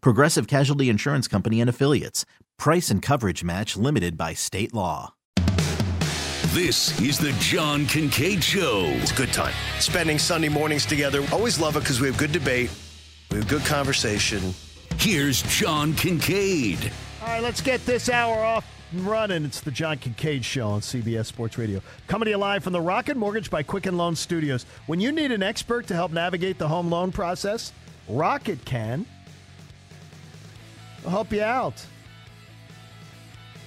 Progressive Casualty Insurance Company and Affiliates. Price and coverage match limited by state law. This is the John Kincade Show. It's a good time. Spending Sunday mornings together. Always love it because we have good debate, we have good conversation. Here's John Kincade. All right, let's get this hour off and running. It's the John Kincade Show on CBS Sports Radio. Coming to you live from the Rocket Mortgage by Quicken Loan Studios. When you need an expert to help navigate the home loan process, Rocket can. We'll help you out.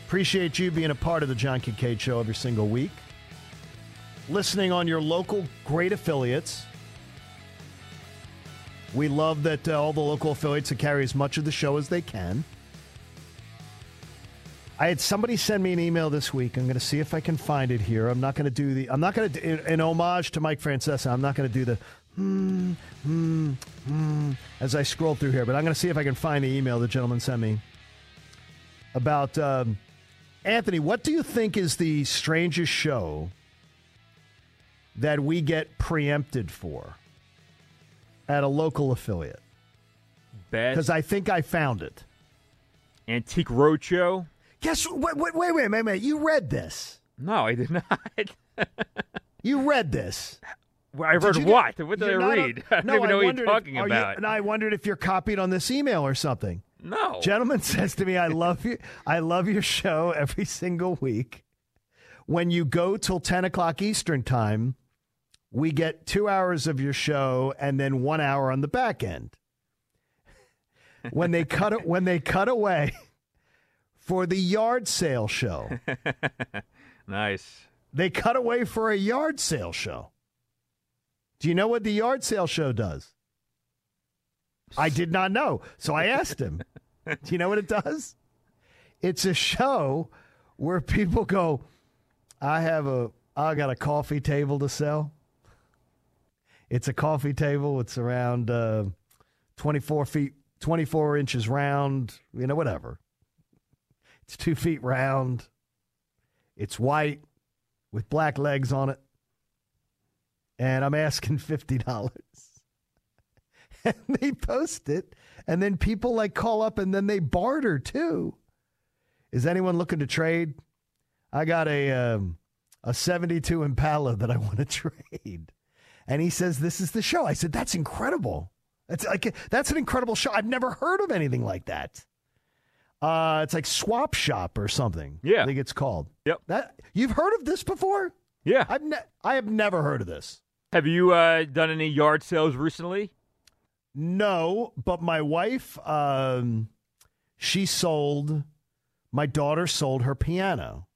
Appreciate you being a part of the John Kincade Show every single week. Listening on your local great affiliates. We love that uh, all the local affiliates carry as much of the show as they can. I had somebody send me an email this week. I'm going to see if I can find it here. I'm not going to do the. I'm not going to in, in homage to Mike Francesa. I'm not going to do the hmm hmm hmm as I scroll through here. But I'm going to see if I can find the email the gentleman sent me about um, Anthony. What do you think is the strangest show that we get preempted for at a local affiliate? Because I think I found it. Antique Roadshow. Guess wait, wait, wait, wait, wait, wait. You read this. No, I did not. You read this. I read you get- what? What did I read? a- I don't no, even know what wondered you're if- talking you- about. and I wondered if you're copied on this email or something. no. Gentleman says to me, "I love you. I love your show every single week. When you go till ten o'clock Eastern time, we get two hours of your show and then one hour on the back end. When they cut it, when they cut away for the yard sale show, nice. they cut away for a yard sale show. Do you know what the yard sale show does? I did not know. So I asked him, Do you know what it does? It's a show where people go, I have a I got a coffee table to sell. It's a coffee table. It's around uh, 24 feet, 24 inches round, you know, whatever. It's two feet round. It's white with black legs on it. And I'm asking $50. And they post it. And then people like call up and then they barter too. Is anyone looking to trade? I got a um, a 72 Impala that I want to trade. And he says, This is the show. I said, That's incredible. That's like that's an incredible show. I've never heard of anything like that. Uh, it's like Swap Shop or something. Yeah. I think it's called. Yep. That you've heard of this before? Yeah. I've ne- I have never heard of this. Have you uh, done any yard sales recently? No, but my wife, um, she sold. My daughter sold her piano.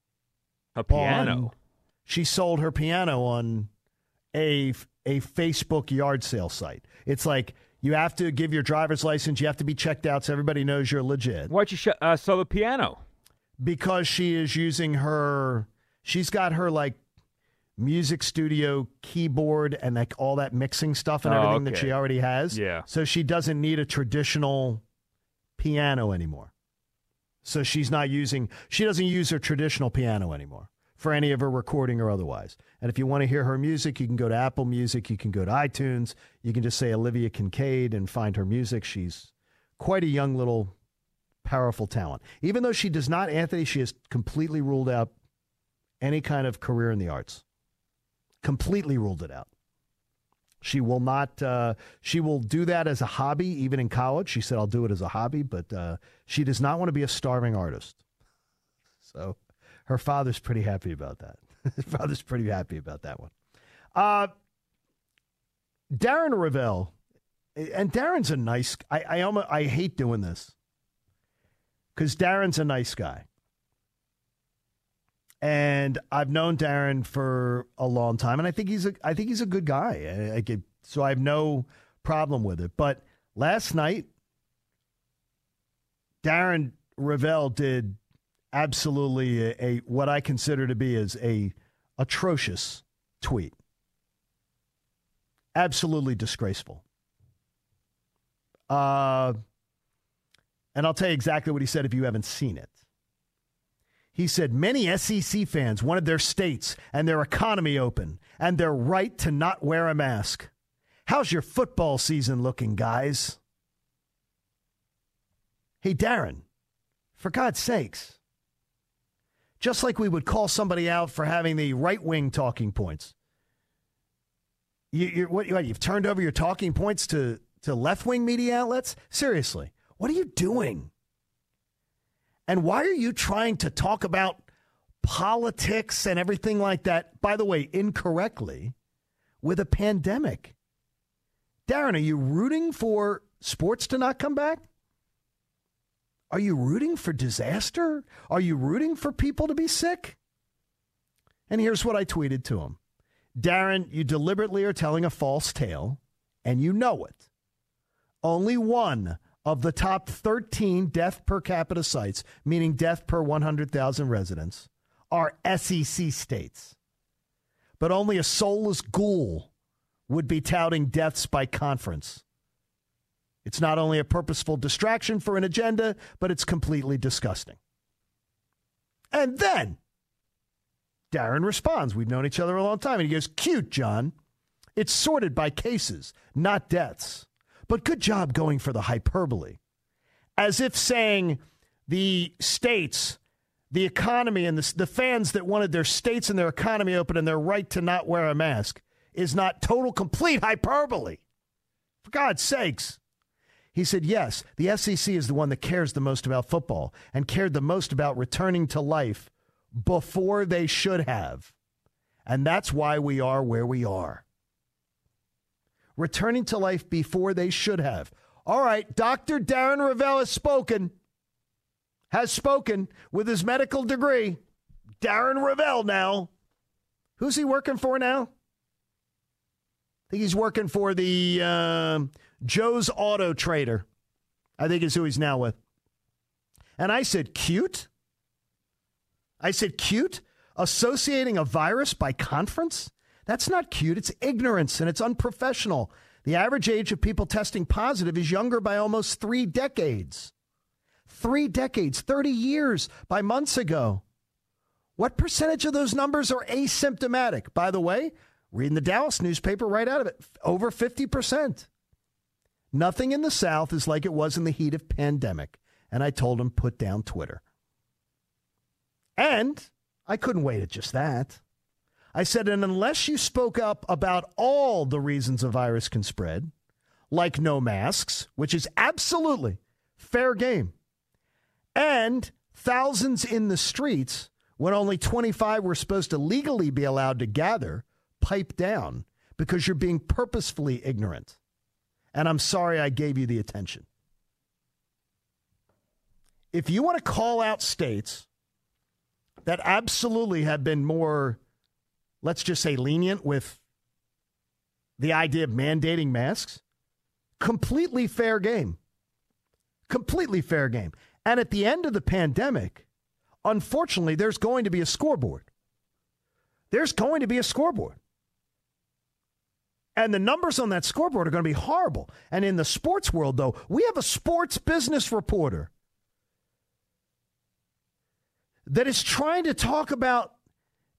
A piano. on- she sold her piano on a a Facebook yard sale site. It's like you have to give your driver's license. You have to be checked out so everybody knows you're legit. Why'd you sh- uh, sell the piano? because she is using her she's got her like music studio keyboard and like all that mixing stuff and Oh, everything that she already has. Yeah. So she doesn't need a traditional piano anymore. So she's not using she doesn't use her traditional piano anymore for any of her recording or otherwise. And if you want to hear her music, you can go to Apple Music, you can go to iTunes, you can just say Olivia Kincade and find her music. She's quite a young little powerful talent. Even though she does not, Anthony, she has completely ruled out any kind of career in the arts. Completely ruled it out. She will not. Uh, she will do that as a hobby, even in college. She said, "I'll do it as a hobby," but uh, she does not want to be a starving artist. So, her father's pretty happy about that. His father's pretty happy about that one. Uh, Darren Rovell, and Darren's a nice. I I almost, I hate doing this because Darren's a nice guy. And I've known Darren for a long time, and I think he's a I think he's a good guy. I, I could, so I have no problem with it. But last night, Darren Rovell did absolutely a, a what I consider to be as a atrocious tweet. Absolutely disgraceful. Uh, and I'll tell you exactly what he said if you haven't seen it. He said many SEC fans wanted their states and their economy open and their right to not wear a mask. How's your football season looking, guys? Hey, Darren, for God's sakes. Just like we would call somebody out for having the right wing talking points. You, what, you've turned over your talking points to, to left wing media outlets? Seriously, what are you doing? And why are you trying to talk about politics and everything like that, by the way, incorrectly, with a pandemic? Darren, are you rooting for sports to not come back? Are you rooting for disaster? Are you rooting for people to be sick? And here's what I tweeted to him Darren, you deliberately are telling a false tale, and you know it. Only one of the top 13 death per capita sites, meaning death per 100,000 residents, are SEC states. But only a soulless ghoul would be touting deaths by conference. It's not only a purposeful distraction for an agenda, but it's completely disgusting. And then Darren responds, We've known each other a long time. And he goes, Cute, John. It's sorted by cases, not deaths. But good job going for the hyperbole. As if saying the states, the economy, and the, the fans that wanted their states and their economy open and their right to not wear a mask is not total, complete hyperbole. For God's sakes. He said, yes, the SEC is the one that cares the most about football and cared the most about returning to life before they should have. And that's why we are where we are returning to life before they should have. All right, Dr. Darren Rovell has spoken, has spoken with his medical degree. Darren Rovell now. Who's he working for now? I think he's working for the uh, Joe's Auto Trader. I think is who he's now with. And I said, cute? I said, cute? Associating a virus by conference? That's not cute. It's ignorance and it's unprofessional. The average age of people testing positive is younger by almost three decades. Three decades, 30 years by months ago. What percentage of those numbers are asymptomatic? By the way, reading the Dallas newspaper right out of it, over 50%. Nothing in the South is like it was in the heat of pandemic. And I told him, put down Twitter. And I couldn't wait at just that. I said, and unless you spoke up about all the reasons a virus can spread, like no masks, which is absolutely fair game, and thousands in the streets when only 25 were supposed to legally be allowed to gather, pipe down because you're being purposefully ignorant. And I'm sorry I gave you the attention. If you want to call out states that absolutely have been more let's just say, lenient with the idea of mandating masks. Completely fair game. Completely fair game. And at the end of the pandemic, unfortunately, there's going to be a scoreboard. There's going to be a scoreboard. And the numbers on that scoreboard are going to be horrible. And in the sports world, though, we have a sports business reporter that is trying to talk about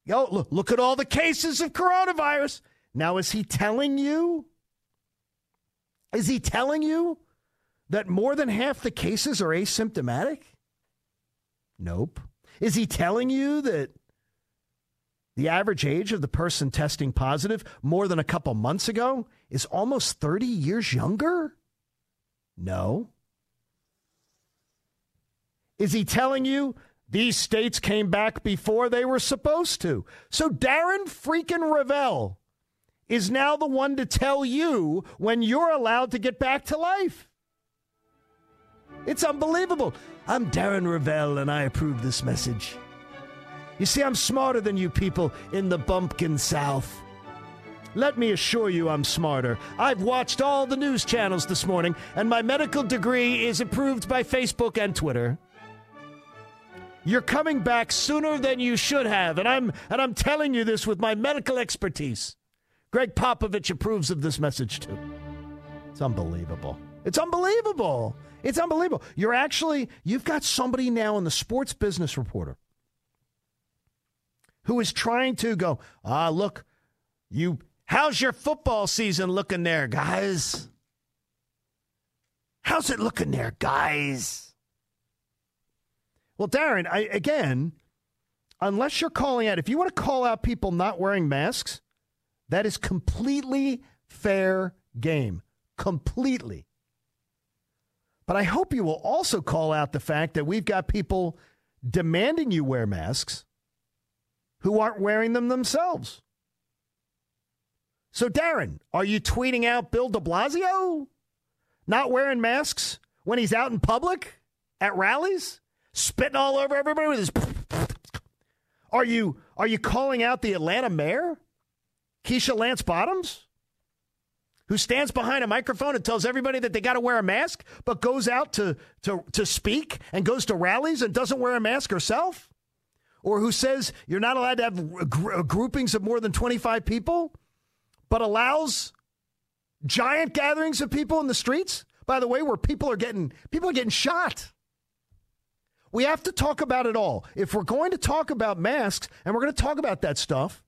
Yo, look, look at all the cases of coronavirus. Now, is he telling you? Is he telling you that more than half the cases are asymptomatic? Nope. Is he telling you that the average age of the person testing positive more than a couple months ago is almost 30 years younger? No. Is he telling you these states came back before they were supposed to? So Darren freaking Rovell is now the one to tell you when you're allowed to get back to life. It's unbelievable. I'm Darren Rovell and I approve this message. You see, I'm smarter than you people in the bumpkin South. Let me assure you I'm smarter. I've watched all the news channels this morning, and my medical degree is approved by Facebook and Twitter. You're coming back sooner than you should have, and I'm and I'm telling you this with my medical expertise. Gregg Popovich approves of this message too. It's unbelievable. It's unbelievable. It's unbelievable. You're actually you've got somebody now in the sports business reporter who is trying to go, ah, look, you, how's your football season looking there, guys? How's it looking there, guys? Well, Darren, I, again, unless you're calling out, if you want to call out people not wearing masks, that is completely fair game. Completely. But I hope you will also call out the fact that we've got people demanding you wear masks who aren't wearing them themselves. So, Darren, are you tweeting out Bill de Blasio not wearing masks when he's out in public at rallies, spitting all over everybody with his. Are you are you calling out the Atlanta mayor, Keisha Lance Bottoms, who stands behind a microphone and tells everybody that they got to wear a mask, but goes out to, to to speak and goes to rallies and doesn't wear a mask herself? or who says you're not allowed to have gr- uh, groupings of more than 25 people, but allows giant gatherings of people in the streets, by the way, where people are getting people are getting shot. We have to talk about it all. If we're going to talk about masks and we're going to talk about that stuff,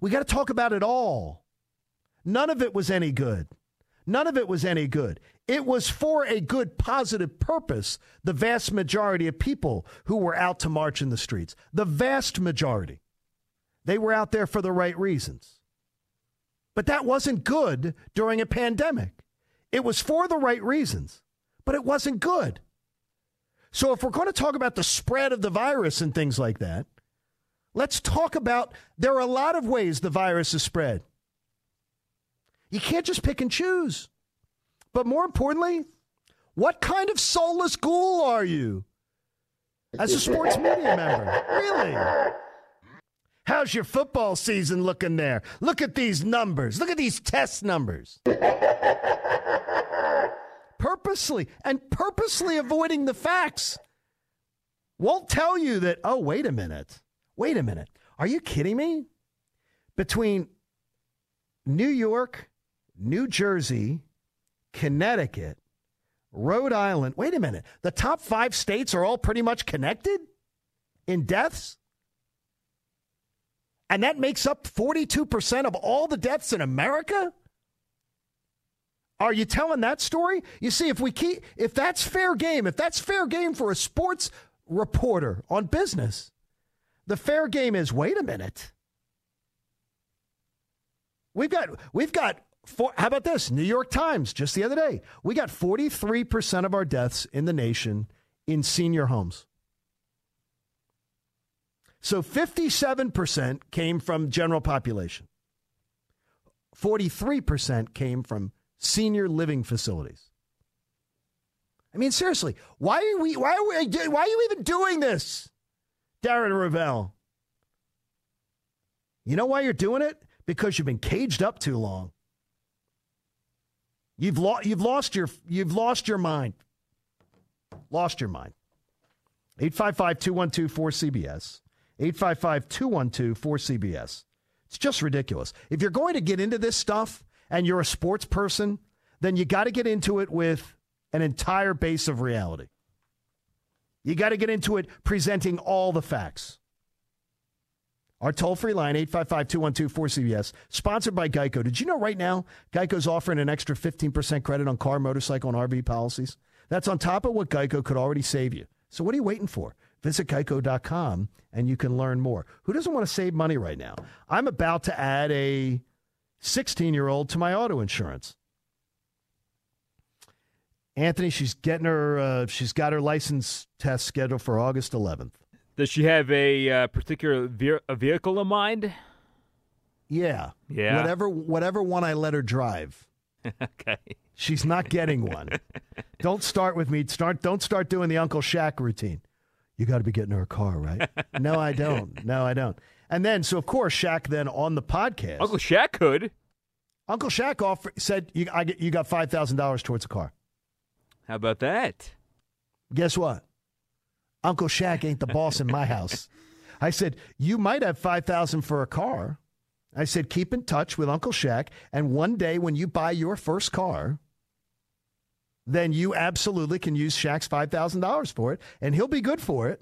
we got to talk about it all. None of it was any good. None of it was any good. It was for a good, positive purpose, the vast majority of people who were out to march in the streets. The vast majority. They were out there for the right reasons. But that wasn't good during a pandemic. It was for the right reasons, but it wasn't good. So if we're going to talk about the spread of the virus and things like that, let's talk about there are a lot of ways the virus is spread. You can't just pick and choose. But more importantly, what kind of soulless ghoul are you? As a sports media member, really? How's your football season looking there? Look at these numbers. Look at these test numbers. purposely and purposely avoiding the facts won't tell you that, oh, wait a minute. Wait a minute. Are you kidding me? Between New York, New Jersey, Connecticut, Rhode Island. Wait a minute. The top five states are all pretty much connected in deaths? And that makes up 42% of all the deaths in America? Are you telling that story? You see, if we keep, if that's fair game, if that's fair game for a sports reporter on business, the fair game is wait a minute. We've got, we've got for, how about this? New York Times just the other day. We got 43% of our deaths in the nation in senior homes. So 57% came from general population. 43% came from senior living facilities. I mean, seriously, why are we? Why are we? Why are you even doing this, Darren Rovell? You know why you're doing it? Because you've been caged up too long. You've, lo- you've, lost your, you've lost your mind. Lost your mind. 855 212 4CBS. 855 212 4CBS. It's just ridiculous. If you're going to get into this stuff and you're a sports person, then you got to get into it with an entire base of reality. You got to get into it presenting all the facts. Our toll free line, 855 212 4CBS, sponsored by Geico. Did you know right now Geico's offering an extra 15% credit on car, motorcycle, and RV policies? That's on top of what Geico could already save you. So what are you waiting for? Visit geico.com and you can learn more. Who doesn't want to save money right now? I'm about to add a 16 year old to my auto insurance. Anthony, she's getting her, uh, she's got her license test scheduled for August 11th. Does she have a uh, particular ve- a vehicle in mind? Yeah. Yeah. Whatever, whatever one I let her drive. okay. She's not getting one. don't start with me. Start. Don't start doing the Uncle Shaq routine. You got to be getting her a car, right? no, I don't. No, I don't. And then, so of course, Shaq then on the podcast, Uncle Shaq could. Uncle Shaq offered, said, "You, I you got five thousand dollars towards a car." How about that? Guess what? Uncle Shaq ain't the boss in my house. I said, "You might have five thousand for a car." I said, "Keep in touch with Uncle Shaq, and one day when you buy your first car." Then you absolutely can use Shaq's five thousand dollars for it, and he'll be good for it.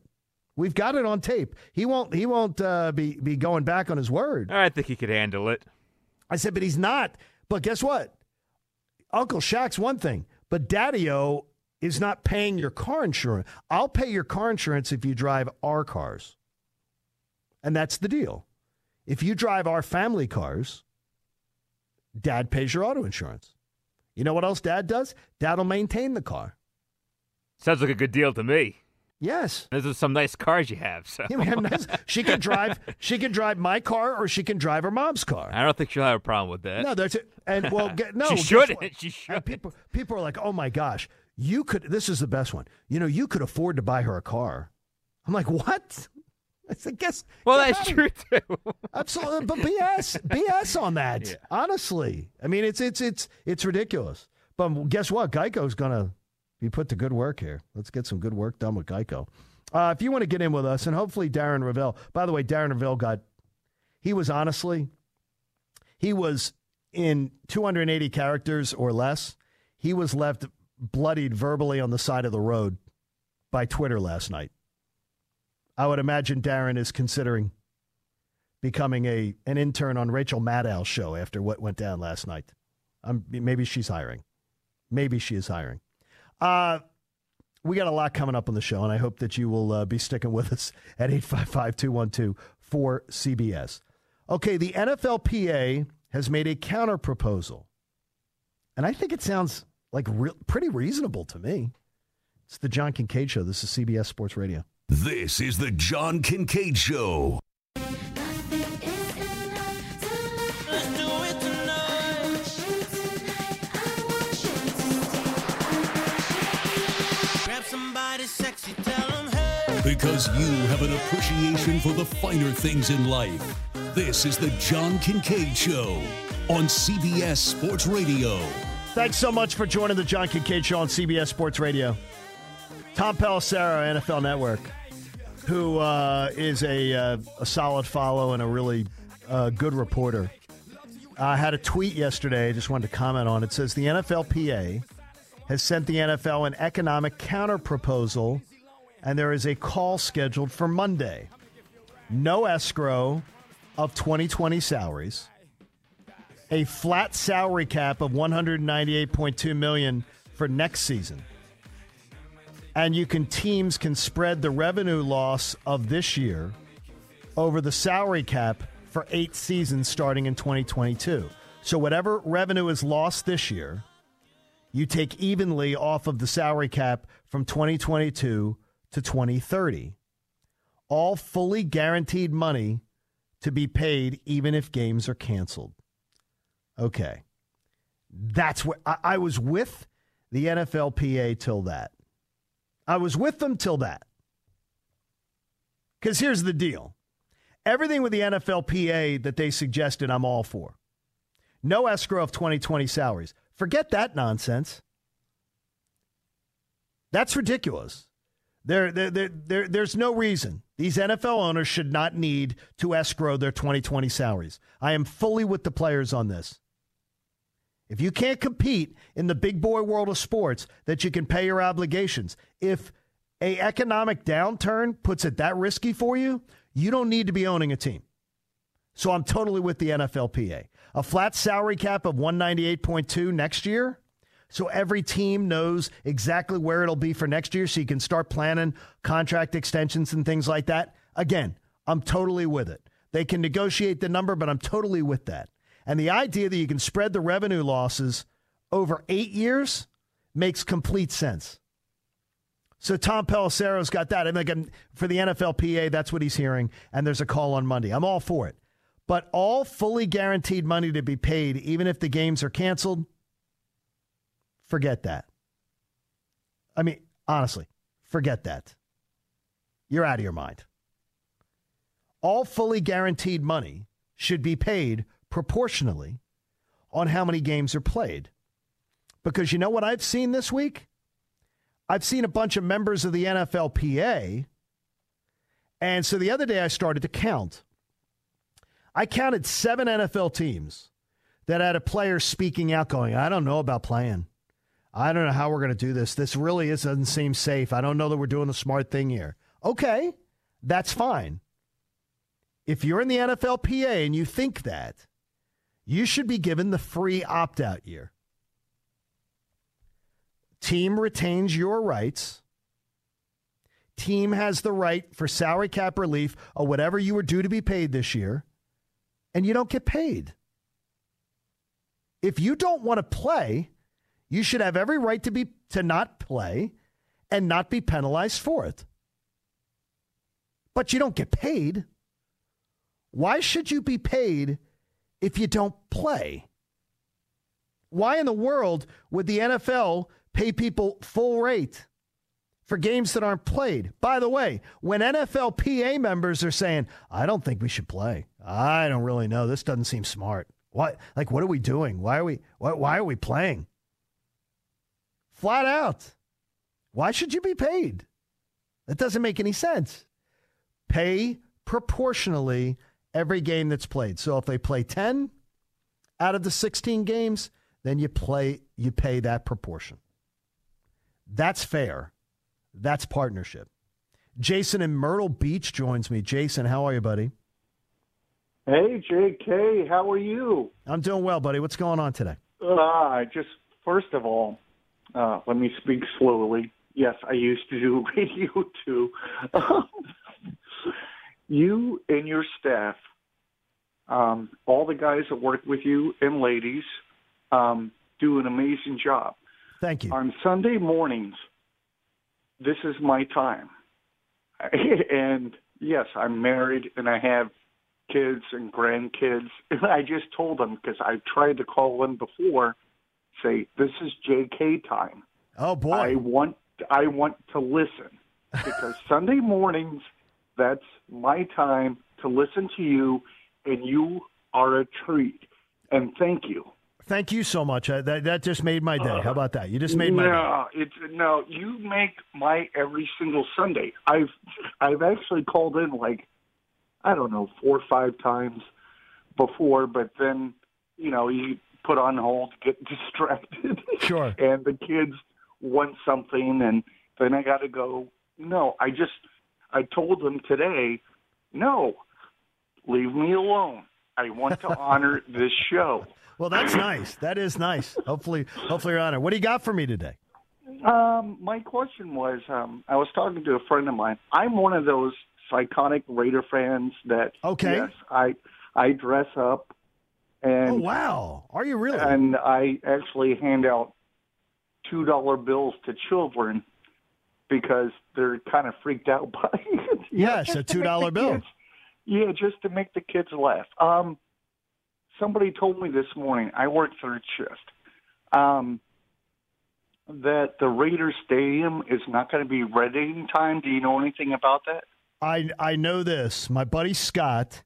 We've got it on tape. He won't. He won't uh, be be going back on his word. I think he could handle it. I said, but he's not. But guess what? Uncle Shaq's one thing, but Daddy O is not paying your car insurance. I'll pay your car insurance if you drive our cars. And that's the deal. If you drive our family cars, Dad pays your auto insurance. You know what else Dad does? Dad will maintain the car. Sounds like a good deal to me. Yes. Those are some nice cars you have. So Yeah, we have nice- she can drive. She can drive my car, or she can drive her mom's car. I don't think she'll have a problem with that. No, that's it. And well, get, no, She shouldn't. She shouldn't. people, people are like, "Oh my gosh, you could." This is the best one. You know, you could afford to buy her a car. I'm like, what? I said, guess. well, that's true too. Absolutely, but BS, BS on that. Yeah. Honestly, I mean, it's it's it's it's ridiculous. But guess what? Geico's gonna be put the good work here. Let's get some good work done with Geico. Uh, if you want to get in with us, and hopefully Darren Rovell. By the way, Darren Rovell got. He was honestly, he was in 280 characters or less. He was left bloodied verbally on the side of the road by Twitter last night. I would imagine Darren is considering becoming a an intern on Rachel Maddow's show after what went down last night. Um, maybe she's hiring. Maybe she is hiring. Uh, we got a lot coming up on the show, and I hope that you will uh, be sticking with us at 855 212 4CBS. Okay, the NFLPA has made a counter proposal, and I think it sounds like re- pretty reasonable to me. It's the John Kincade Show. This is CBS Sports Radio. This is the John Kincade Show. Because you have an appreciation for the finer things in life. This is the John Kincade Show on CBS Sports Radio. Thanks so much for joining the John Kincade Show on CBS Sports Radio. Tom Pelissero, NFL Network, who uh, is a, uh, a solid follow and a really uh, good reporter, uh, had a tweet yesterday. I just wanted to comment on it. Says the NFLPA has sent the NFL an economic counter proposal, and there is a call scheduled for Monday. No escrow of 2020 salaries a flat salary cap of 198.2 million for next season. And you can teams can spread the revenue loss of this year over the salary cap for 8 seasons starting in 2022. So whatever revenue is lost this year, you take evenly off of the salary cap from 2022 to 2030. All fully guaranteed money to be paid even if games are canceled. Okay. That's what I, I was with the NFLPA till that. I was with them till that. Because here's the deal everything with the NFLPA that they suggested, I'm all for. No escrow of 2020 salaries. Forget that nonsense. That's ridiculous. There, there, there, there, there's no reason these NFL owners should not need to escrow their 2020 salaries. I am fully with the players on this. If you can't compete in the big boy world of sports, that you can pay your obligations. If a economic downturn puts it that risky for you, you don't need to be owning a team. So I'm totally with the NFLPA. A flat salary cap of 198.2 next year. So every team knows exactly where it'll be for next year so you can start planning contract extensions and things like that. Again, I'm totally with it. They can negotiate the number, but I'm totally with that. And the idea that you can spread the revenue losses over eight years makes complete sense. So Tom Pelissero's got that. And like um, for the NFLPA, that's what he's hearing. And there's a call on Monday. I'm all for it. But all fully guaranteed money to be paid, even if the games are canceled, forget that. I mean, honestly, forget that. You're out of your mind. All fully guaranteed money should be paid proportionally on how many games are played. Because you know what I've seen this week? I've seen a bunch of members of the NFLPA. And so the other day I started to count. I counted seven NFL teams that had a player speaking out, going, I don't know about playing. I don't know how we're going to do this. This really is, doesn't seem safe. I don't know that we're doing the smart thing here. Okay, that's fine. If you're in the NFLPA and you think that, you should be given the free opt out year. Team retains your rights. Team has the right for salary cap relief or whatever you were due to be paid this year, and you don't get paid. If you don't want to play, you should have every right to be to not play and not be penalized for it. But you don't get paid. Why should you be paid if you don't play? Why in the world would the NFL pay people full rate for games that aren't played. By the way, when NFL PA members are saying, "I don't think we should play. I don't really know. This doesn't seem smart. What like what are we doing? Why are we why, why are we playing?" Flat out. Why should you be paid? That doesn't make any sense. Pay proportionally every game that's played. So if they play 10 out of the 16 games, then you play you pay that proportion. That's fair. That's partnership. Jason in Myrtle Beach joins me. Jason, how are you, buddy? Hey, JK, how are you? I'm doing well, buddy. What's going on today? Uh, just first of all, uh, let me speak slowly. Yes, I used to do radio too. you and your staff, um, all the guys that work with you and ladies, um, do an amazing job. Thank you. On Sunday mornings, this is my time. and yes, I'm married and I have kids and grandkids. And I just told them because I tried to call them before, say this is JK time. Oh boy! I want I want to listen because Sunday mornings that's my time to listen to you, and you are a treat. And thank you. Thank you so much. Uh, that that just made my day. How about that? You just made my no, day. it's no. You make my every single Sunday. I've I've actually called in like I don't know four or five times before, but then you know you put on hold, get distracted, Sure. and the kids want something, and then I got to go. No, I just I told them today, no, leave me alone. I want to honor this show. Well, that's nice. That is nice. Hopefully, hopefully you're on it. What do you got for me today? Um, my question was, um, I was talking to a friend of mine. I'm one of those psychotic Raider fans that Okay. yes, I I dress up and Oh wow, are you really? and I actually hand out two dollar bills to children because they're kind of freaked out by it. Yes, a $2 bill. kids- Yeah, just to make the kids laugh. Um, somebody told me this morning. I work third shift. Um, that the Raiders Stadium is not going to be ready in time. Do you know anything about that? I I know this. My buddy Scott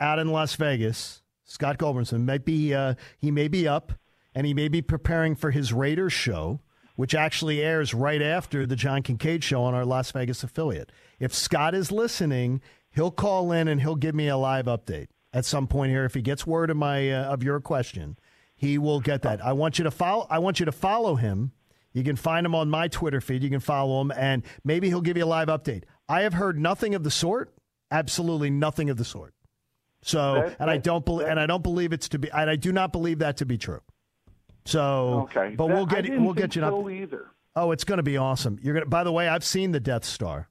out in Las Vegas, Scott Goldbergson, might be uh, he may be up and he may be preparing for his Raiders show, which actually airs right after the John Kincade show on our Las Vegas affiliate. If Scott is listening, he'll call in and he'll give me a live update at some point here. If he gets word of my uh, of your question, he will get that. I want you to follow. I want you to follow him. You can find him on my Twitter feed. You can follow him, and maybe he'll give you a live update. I have heard nothing of the sort. Absolutely nothing of the sort. So, That- and I don't believe, and I don't believe it's to be, and I do not believe that to be true. So, Okay, but That- we'll get we'll get you so up. either. Oh, it's going to be awesome. You're going to. By the way, I've seen the Death Star.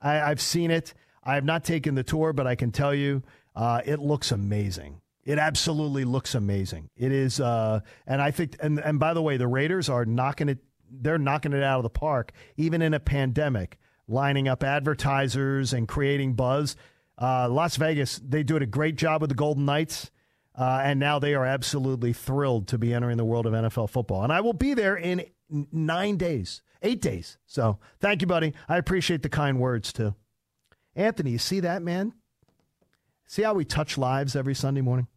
I, I've seen it. I have not taken the tour, but I can tell you, uh, it looks amazing. It absolutely looks amazing. It is, uh, and I think, and and by the way, the Raiders are knocking it. They're knocking it out of the park, even in a pandemic, lining up advertisers and creating buzz. Uh, Las Vegas, they do a great job with the Golden Knights, uh, and now they are absolutely thrilled to be entering the world of NFL football. And I will be there in nine days, eight days. So thank you, buddy. I appreciate the kind words too. Anthony, you see that man? See how we touch lives every Sunday morning?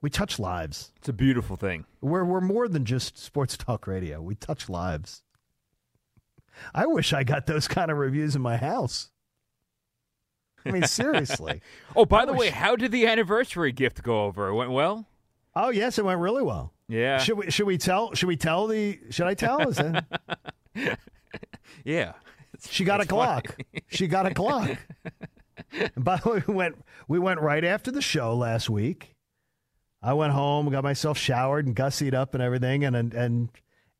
We touch lives. It's a beautiful thing. We're we're more than just sports talk radio. We touch lives. I wish I got those kind of reviews in my house. I mean, seriously. Oh, by I the wish- way, how did the anniversary gift go over? It went well. Oh yes, it went really well. Yeah. Should we should we tell should we tell the should I tell? Is that, yeah. she got a Glock. She got a Glock. And by the way, we went we went right after the show last week. I went home, got myself showered and gussied up and everything, and and and,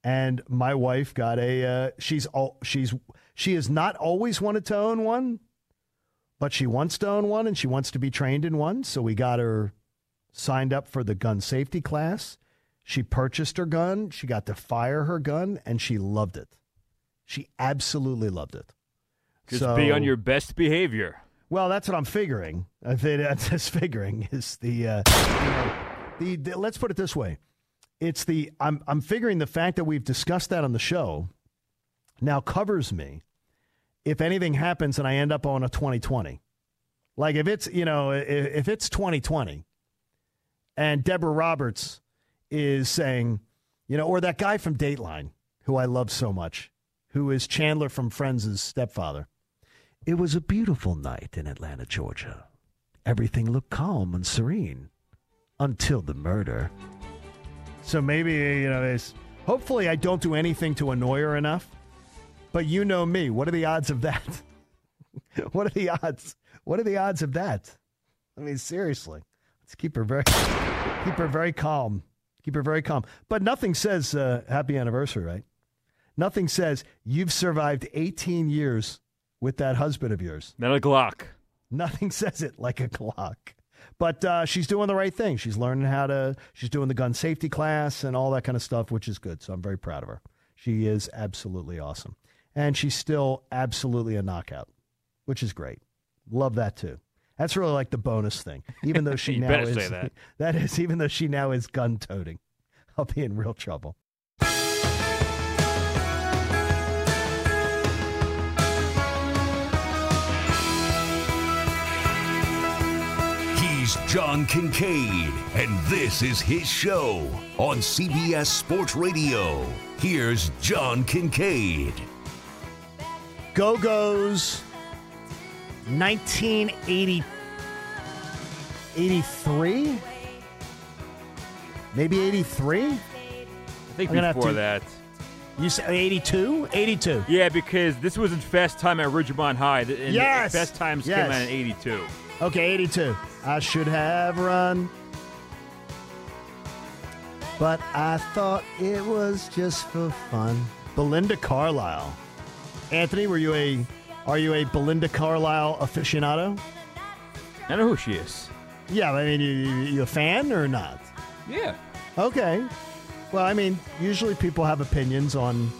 and my wife got a. Uh, she's all she's she has not always wanted to own one, but she wants to own one and she wants to be trained in one. So we got her signed up for the gun safety class. She purchased her gun. She got to fire her gun, and she loved it. She absolutely loved it. Just So- be on your best behavior. well, that's what I'm figuring. I think that's just figuring is the, uh, you know, the, the. Let's put it this way: it's the I'm I'm figuring the fact that we've discussed that on the show now covers me if anything happens and I end up on a 2020. Like if it's you know if, if it's 2020 and Deborah Roberts is saying, you know, or that guy from Dateline who I love so much, who is Chandler from Friends' stepfather. It was a beautiful night in Atlanta, Georgia. Everything looked calm and serene until the murder. So maybe, you know, hopefully I don't do anything to annoy her enough. But you know me. What are the odds of that? what are the odds? What are the odds of that? I mean, seriously. Let's keep her very keep her very calm. Keep her very calm. But nothing says uh, happy anniversary, right? Nothing says you've survived 18 years with that husband of yours. Not a Glock. Nothing says it like a Glock. But uh, she's doing the right thing. She's learning how to, she's doing the gun safety class and all that kind of stuff, which is good. So I'm very proud of her. She is absolutely awesome. And she's still absolutely a knockout, which is great. Love that too. That's really like the bonus thing. Even though she now is, say that. that is, even though she now is gun toting, I'll be in real trouble. He's John Kincade, and this is his show on CBS Sports Radio. Here's John Kincade. Go Go's 1983? Maybe 83? I think I'm before to- that. You said 82? 82. Yeah, because this was in Fast Time at Ridgemont High. And Yes! Fast Times Yes. came out in 82. Okay, 82. I should have run. But I thought it was just for fun. Belinda Carlisle. Anthony, were you a are you a Belinda Carlisle aficionado? I know who she is. Yeah, I mean, you, you, you a fan or not? Yeah. Okay. Well, I mean, usually people have opinions on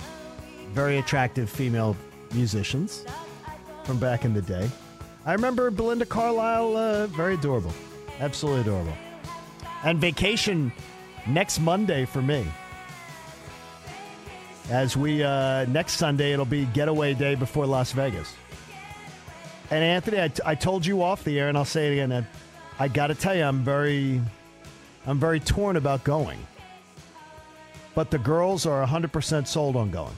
very attractive female musicians from back in the day. I remember Belinda Carlisle, uh, very adorable. Absolutely adorable. And vacation next Monday for me. As we, uh, next Sunday, it'll be getaway day before Las Vegas. And Anthony, I, I told you off the air, and I'll say it again. I, I got to tell you, I'm very, I'm very torn about going. But the girls are 100% sold on going.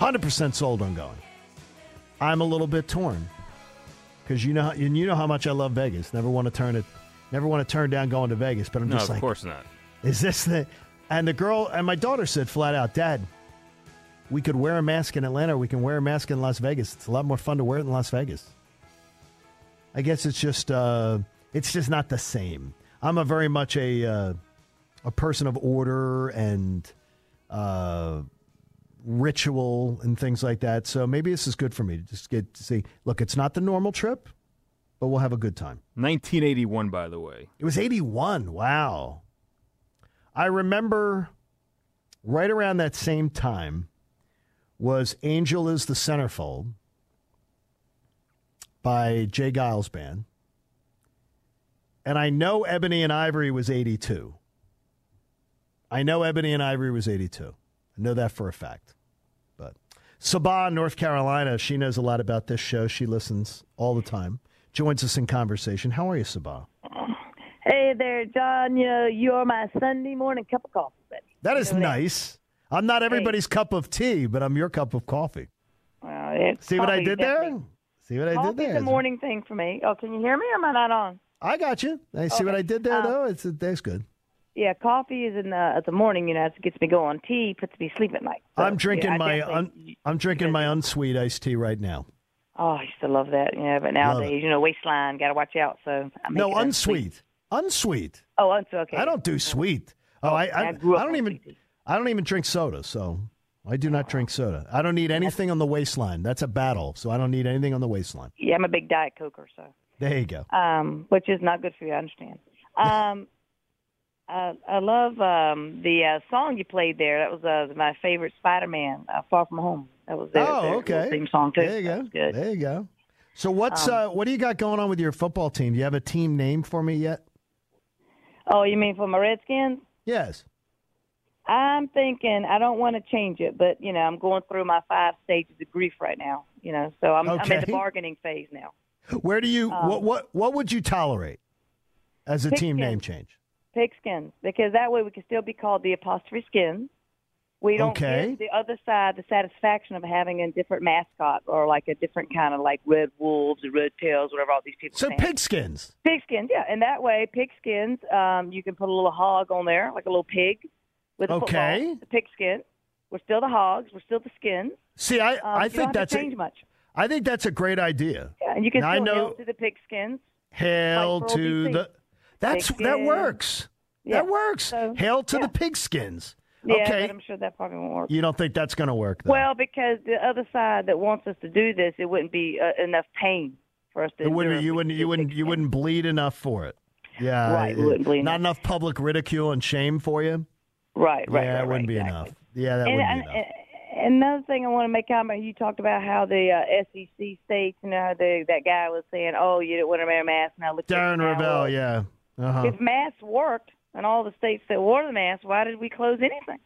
100% sold on going. I'm a little bit torn because you know how- and you know how much I love Vegas. Never want to turn it, never want to turn down going to Vegas. But I'm just No, of like, of course not. is this the? And the girl and my daughter said flat out, Dad, we could wear a mask in Atlanta. or We can wear a mask in Las Vegas. It's a lot more fun to wear it in Las Vegas. I guess it's just uh, it's just not the same. I'm a very much a uh, a person of order and uh, ritual and things like that. So maybe this is good for me to just get to see. Look, it's not the normal trip, but we'll have a good time. 1981, by the way. It was 81. Wow. I remember right around that same time was Angel is the Centerfold by J. Geils Band. And I know Ebony and Ivory was 82. I know Ebony and Ivory was 82. I know that for a fact. But Sabah, North Carolina, she knows a lot about this show. She listens all the time, joins us in conversation. How are you, Sabah? Hey there, John. You, you're my Sunday morning cup of coffee, buddy. That You know nice. I'm not everybody's cup of tea, but I'm your cup of coffee. Well, it's See what I did there? See what I did there? a morning thing for me. Oh, can you hear me or am I not on? I got you. I see what I did there, Uh, though. It's that's good. Yeah, coffee is in the at the morning. You know, it gets me going. Tea puts me to sleep at night. So, I'm drinking yeah, my un, I'm drinking my unsweet iced tea right now. oh, I used to love that. Yeah, but nowadays, you know, waistline, got to watch out. So I make No, unsweet. Unsweet. Oh, unsweet. Okay. I don't do sweet. Oh, I I, I I don't on even I don't even drink soda, so I do not drink soda. I don't need anything on the waistline. That's a battle, so I don't need anything on the waistline. Yeah, I'm a big diet coker, so There you go. um, which is not good for you. I understand. Um, uh, I love um, the uh, song you played there. That was uh, my favorite Spider-Man, uh, "Far From Home." That was their, Oh, okay. theme song too. There you go. good. There you go. So what's Um, uh, what do you got going on with your football team? Do you have a team name for me yet? Oh, you mean for my Redskins? Yes. I'm thinking I don't want to change it, but you know I'm going through my five stages of grief right now. You know, so I'm, I'm in the bargaining phase now. Where do you Um, what what what would you tolerate as a team Pigskin. name change? Pigskins, because that way we can still be called the apostrophe skins. We don't Okay. get the other side the satisfaction of having a different mascot or like a different kind of like red wolves or red tails, whatever all these people So pigskins. Pigskins, yeah, and that way pigskins, um, you can put a little hog on there, like a little pig with a Okay. football. The pigskin. We're still the hogs. We're still the skins. See, I Um, I think that's to a, much. I think that's a great idea. Yeah, and you can Now, I still know hail to the pigskins. hail Like to the that's that works. Yeah. That works. So, hail to yeah. the pigskins. Yeah, okay. but I'm sure that probably won't work. You don't think that's going to work? Though. Well, because the other side that wants us to do this, it wouldn't be uh, enough pain for us to. it wouldn't. You wouldn't. You wouldn't. You wouldn't bleed enough for it. Yeah. Right, it- wouldn't bleed Not enough. enough public ridicule and shame for you. Right, right, yeah, right, it wouldn't right, be exactly. enough. Yeah, that and, wouldn't and, be enough. and another thing I want to make comment. You talked about how the uh, SEC states, you know, how the, that guy was saying, "Oh, you didn't want to wear a mask." Now look. at Darren. Rovell. Yeah. Uh-huh. If masks worked and all the states that wore the mask, why did we close anything?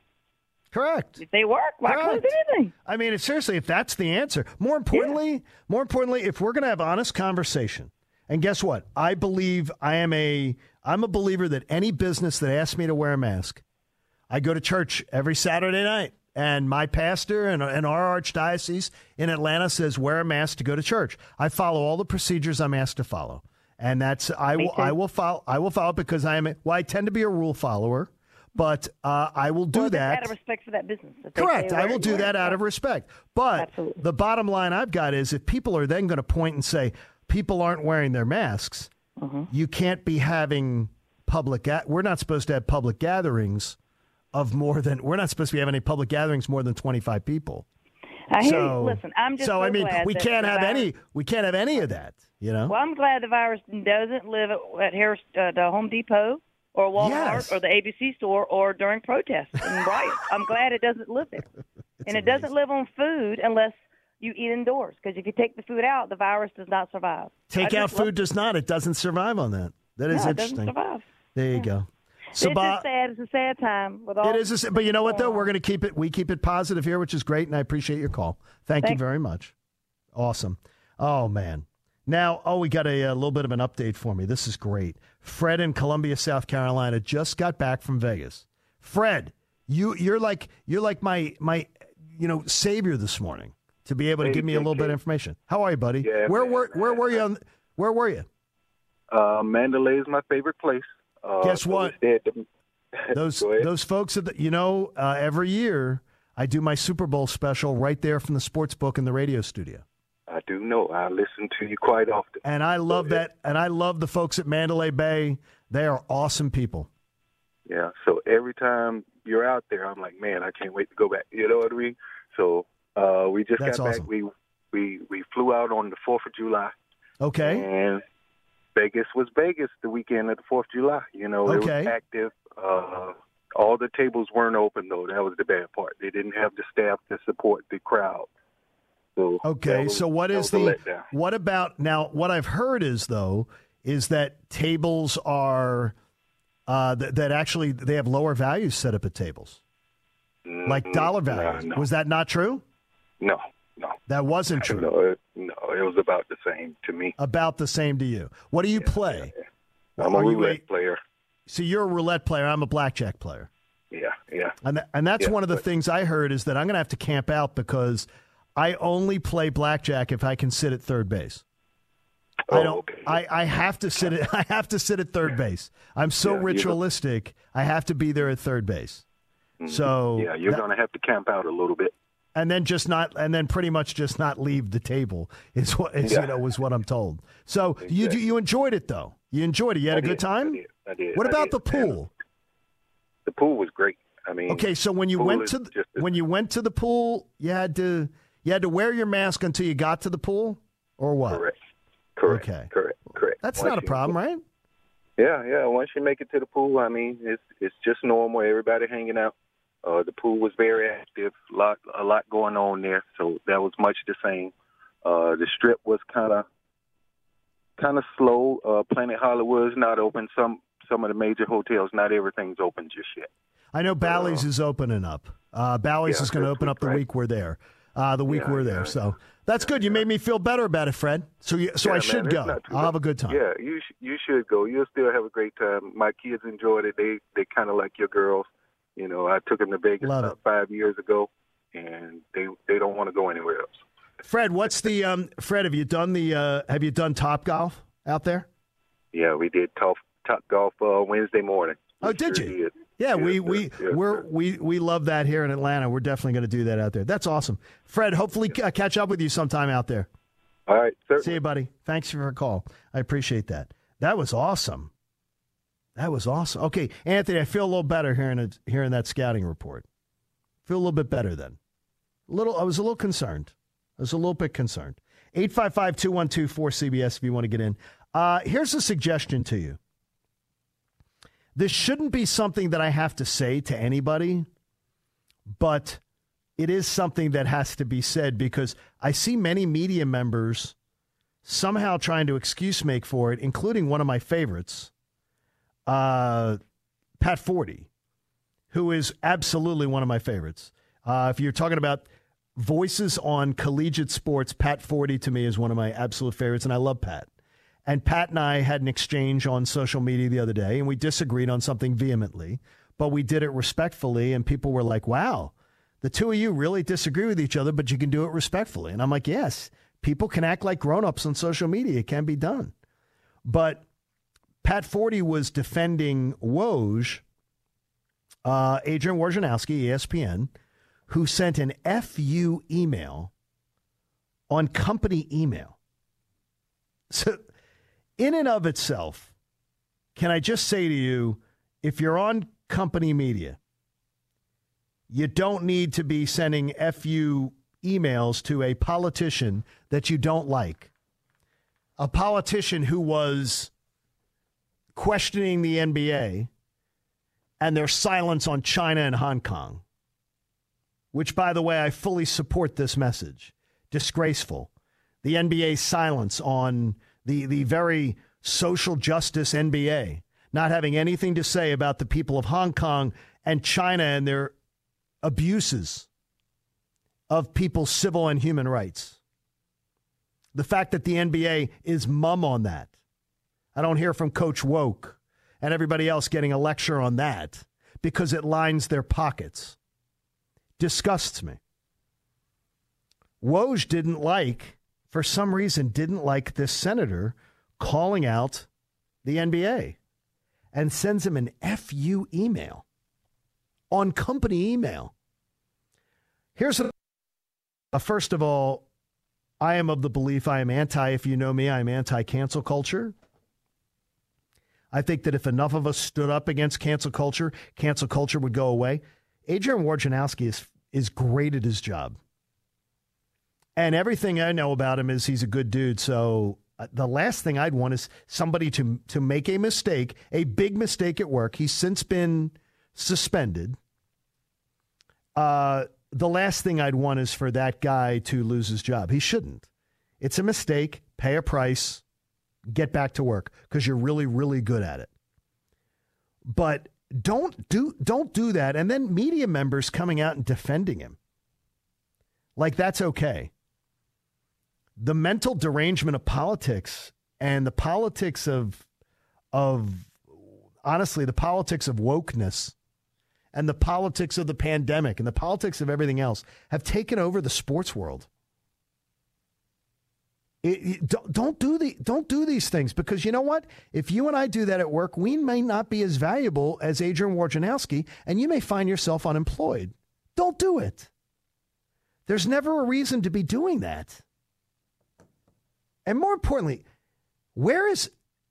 Correct. If they work, why close anything? I mean, it's seriously, if that's the answer. More importantly, more importantly, if we're going to have honest conversation, and guess what? I believe I am a I'm a believer that any business that asks me to wear a mask, I go to church every Saturday night, and my pastor and, and our archdiocese in Atlanta says wear a mask to go to church. I follow all the procedures I'm asked to follow, and that's I will I will follow I will follow because I am a, well I tend to be a rule follower, but uh, I will do well, that. out of respect for that business. Correct. I will do that out of respect. But the bottom line I've got is if people are then going to point and say people aren't wearing their masks, Mm-hmm. you can't be having public. Ga- we're not supposed to have public gatherings of more than. We're not supposed to be having any public gatherings more than twenty five people. I hear so, you. Listen, I'm just so so I mean we can't have virus- any. We can't have any of that. You know. Well, I'm glad the virus doesn't live at, at Harris, uh, the Home Depot or Walmart Yes. or the ABC store or during protests and riots. I'm glad it doesn't live there. and it doesn't live on food unless you eat indoors. Because if you take the food out, the virus does not survive. Take out love- food does not. It doesn't survive on that. That is No, it doesn't interesting. survive. There you go. It's just sad. It's a sad time with all. It is, a, but you know what though? We're going to keep it. We keep it positive here, which is great, and I appreciate your call. Thank you very much. Awesome. Oh man. Now, oh, we got a, a little bit of an update for me. This is great. Fred in Columbia, South Carolina, just got back from Vegas. Fred, you you're like you're like my my you know savior this morning to be able to Hey, give me a little JK. bit of information. How are you, buddy? Yeah, where man, were where were you on? Where were you? Uh, Mandalay is my favorite place. Uh, Guess what? to- Those those folks at the, you know uh, every year I do my Super Bowl special right there from the sports book in the radio studio. I do know. I listen to you quite often. And I love that and I love the folks at Mandalay Bay. They are awesome people. Yeah. So every time you're out there, I'm like, man, I can't wait to go back. You know what I mean? So uh, we just That's got awesome. back. We we we flew out on the Fourth of July. Okay. And Vegas was Vegas the weekend of the Fourth of July. You know, it was active. Uh, all the tables weren't open though. That was the bad part. They didn't have the staff to support the crowd. So Okay, was- so what is the what about now? What I've heard is though is that tables are uh, th- that actually they have lower values set up at tables, like Mhm. dollar No, values. no. Was that not true? No, no, That wasn't true. no, it, no. It was about the same to me. About the same to you. What do you play? I'm a Are you roulette player. So you're a roulette player. I'm a blackjack player. Yeah, yeah. And, th- and that's Yeah, one of the but- things I heard is that I'm going to have to camp out because I only play blackjack if I can sit at third base. I Oh, don't. okay. I, I have to sit at I have to sit at third base. I'm so Yeah, ritualistic. I have to be there at third base. So Mm-hmm. Yeah, you're that- going to have to camp out a little bit. And then just not and then pretty much just not leave the table is what is, Yeah. you know was what I'm told. So you you enjoyed it though. You enjoyed it. You had I a good did, time. I did. I did. What I about did. the pool? The pool was great. I mean, Okay, so when you went to the, when you went to the pool, you had to you had to wear your mask until you got to the pool, or what? correct, correct, Okay. correct, correct. That's Once not a problem, right? Yeah, yeah. Once you make it to the pool, I mean, it's it's just normal. Everybody hanging out. Uh, the pool was very active. A lot, a lot going on there. So that was much the same. Uh, the strip was kind of, kind of slow. Uh, Planet Hollywood is not open. Some, some of the major hotels, not everything's open just yet. I know Bally's is opening up. Uh, Bally's Yeah, is going to open up the right? week we're there. Uh, the week Yeah, we're there, yeah, so that's good. You made me feel better about it, Fred. So you, so I should go. I'll have a good time. Yeah, you sh- you should go. You'll still have a great time. My kids enjoyed it. They they kind of like your girls. You know, I took them to Vegas about five years ago, and they they don't want to go anywhere else. Fred, what's the um, Fred? Have you done the uh, Have you done Top Golf out there? Yeah, we did top top golf uh, Wednesday morning. Oh, did sure you? did. Yeah, Yes, we we Yes, we're sir. we we love that here in Atlanta. We're definitely going to do that out there. That's awesome, Fred. Hopefully, uh, catch up with you sometime out there. All right, sir. See you, buddy. Thanks for your call. I appreciate that. That was awesome. That was awesome. Okay, Anthony, I feel a little better hearing hearing that scouting report. Feel a little bit better then. A little. I was a little concerned. I was a little bit concerned. 855-212-4CBS if you want to get in. Uh, here's a suggestion to you. This shouldn't be something that I have to say to anybody, but it is something that has to be said because I see many media members somehow trying to excuse make for it, including one of my favorites, uh, Pat Forde, who is absolutely one of my favorites. Uh, if you're talking about voices on collegiate sports, Pat Forde to me is one of my absolute favorites, and I love Pat. And Pat and I had an exchange on social media the other day, and we disagreed on something vehemently, but we did it respectfully, and people were like, wow, the two of you really disagree with each other, but you can do it respectfully. And I'm like, yes, people can act like grown-ups on social media. It can be done. But Pat Forde was defending Woj, uh, Adrian Wojnarowski, ESPN, who sent an FU email on company email. So, in and of itself, can I just say to you, if you're on company media, you don't need to be sending FU emails to a politician that you don't like. A politician who was questioning the NBA and their silence on China and Hong Kong, which, by the way, I fully support this message. Disgraceful. The NBA's silence on the, the very social justice NBA, not having anything to say about the people of Hong Kong and China and their abuses of people's civil and human rights. The fact that the NBA is mum on that. I don't hear from Coach Woke and everybody else getting a lecture on that because it lines their pockets. Disgusts me. Woj didn't like, for some reason, didn't like this senator calling out the NBA and sends him an FU email on company email. Here's a uh, first of all, I am of the belief I am anti, if you know me, I'm anti cancel culture. I think that if enough of us stood up against cancel culture, cancel culture would go away. Adrian Wojnarowski is, is great at his job. And everything I know about him is he's a good dude. So Uh, the last thing I'd want is somebody to to make a mistake, a big mistake at work. He's since been suspended. Uh, the last thing I'd want is for that guy to lose his job. He shouldn't. It's a mistake. Pay a price. Get back to work because you're really, really good at it. But don't do don't do that. And then media members coming out and defending him, like that's okay. The mental derangement of politics and the politics of of honestly the politics of wokeness and the politics of the pandemic and the politics of everything else have taken over the sports world. It, it, don't, don't do the don't do these things because you know what? If you and I do that at work, we may not be as valuable as Adrian Wojnarowski, and you may find yourself unemployed. Don't do it. There's never a reason to be doing that. And more importantly, where is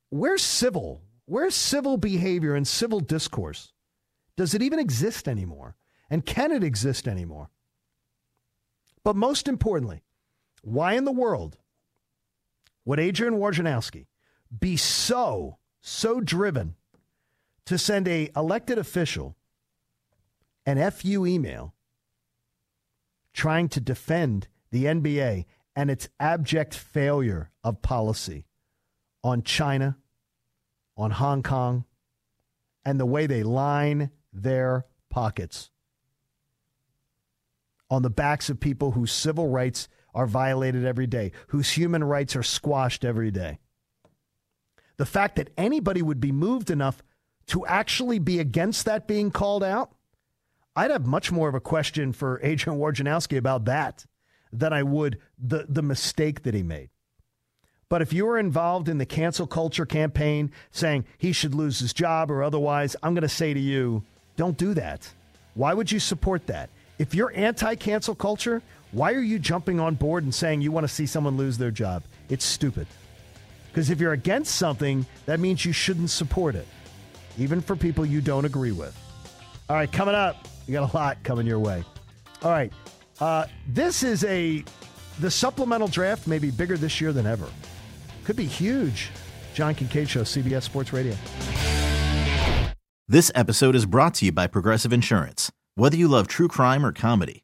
where's civil? Where's civil behavior and civil discourse? Does it even exist anymore? And can it exist anymore? But most importantly, why in the world would Adrian Wojnarowski be so, so driven to send a elected official an FU email trying to defend the NBA and its abject failure of policy on China, on Hong Kong, and the way they line their pockets on the backs of people whose civil rights are violated every day, whose human rights are squashed every day. The fact that anybody would be moved enough to actually be against that being called out, I'd have much more of a question for Adrian Wojnarowski about that than I would the, the mistake that he made. But if you are involved in the cancel culture campaign saying he should lose his job or otherwise, I'm going to say to you, don't do that. Why would you support that? If you're anti cancel culture, why are you jumping on board and saying you want to see someone lose their job? It's stupid. Because if you're against something, that means you shouldn't support it, even for people you don't agree with. All right, coming up, you got a lot coming your way. All right, uh, this is a the supplemental draft may be bigger this year than ever. Could be huge. John Kincade Show, CBS Sports Radio. This episode is brought to you by Progressive Insurance. Whether you love true crime or comedy,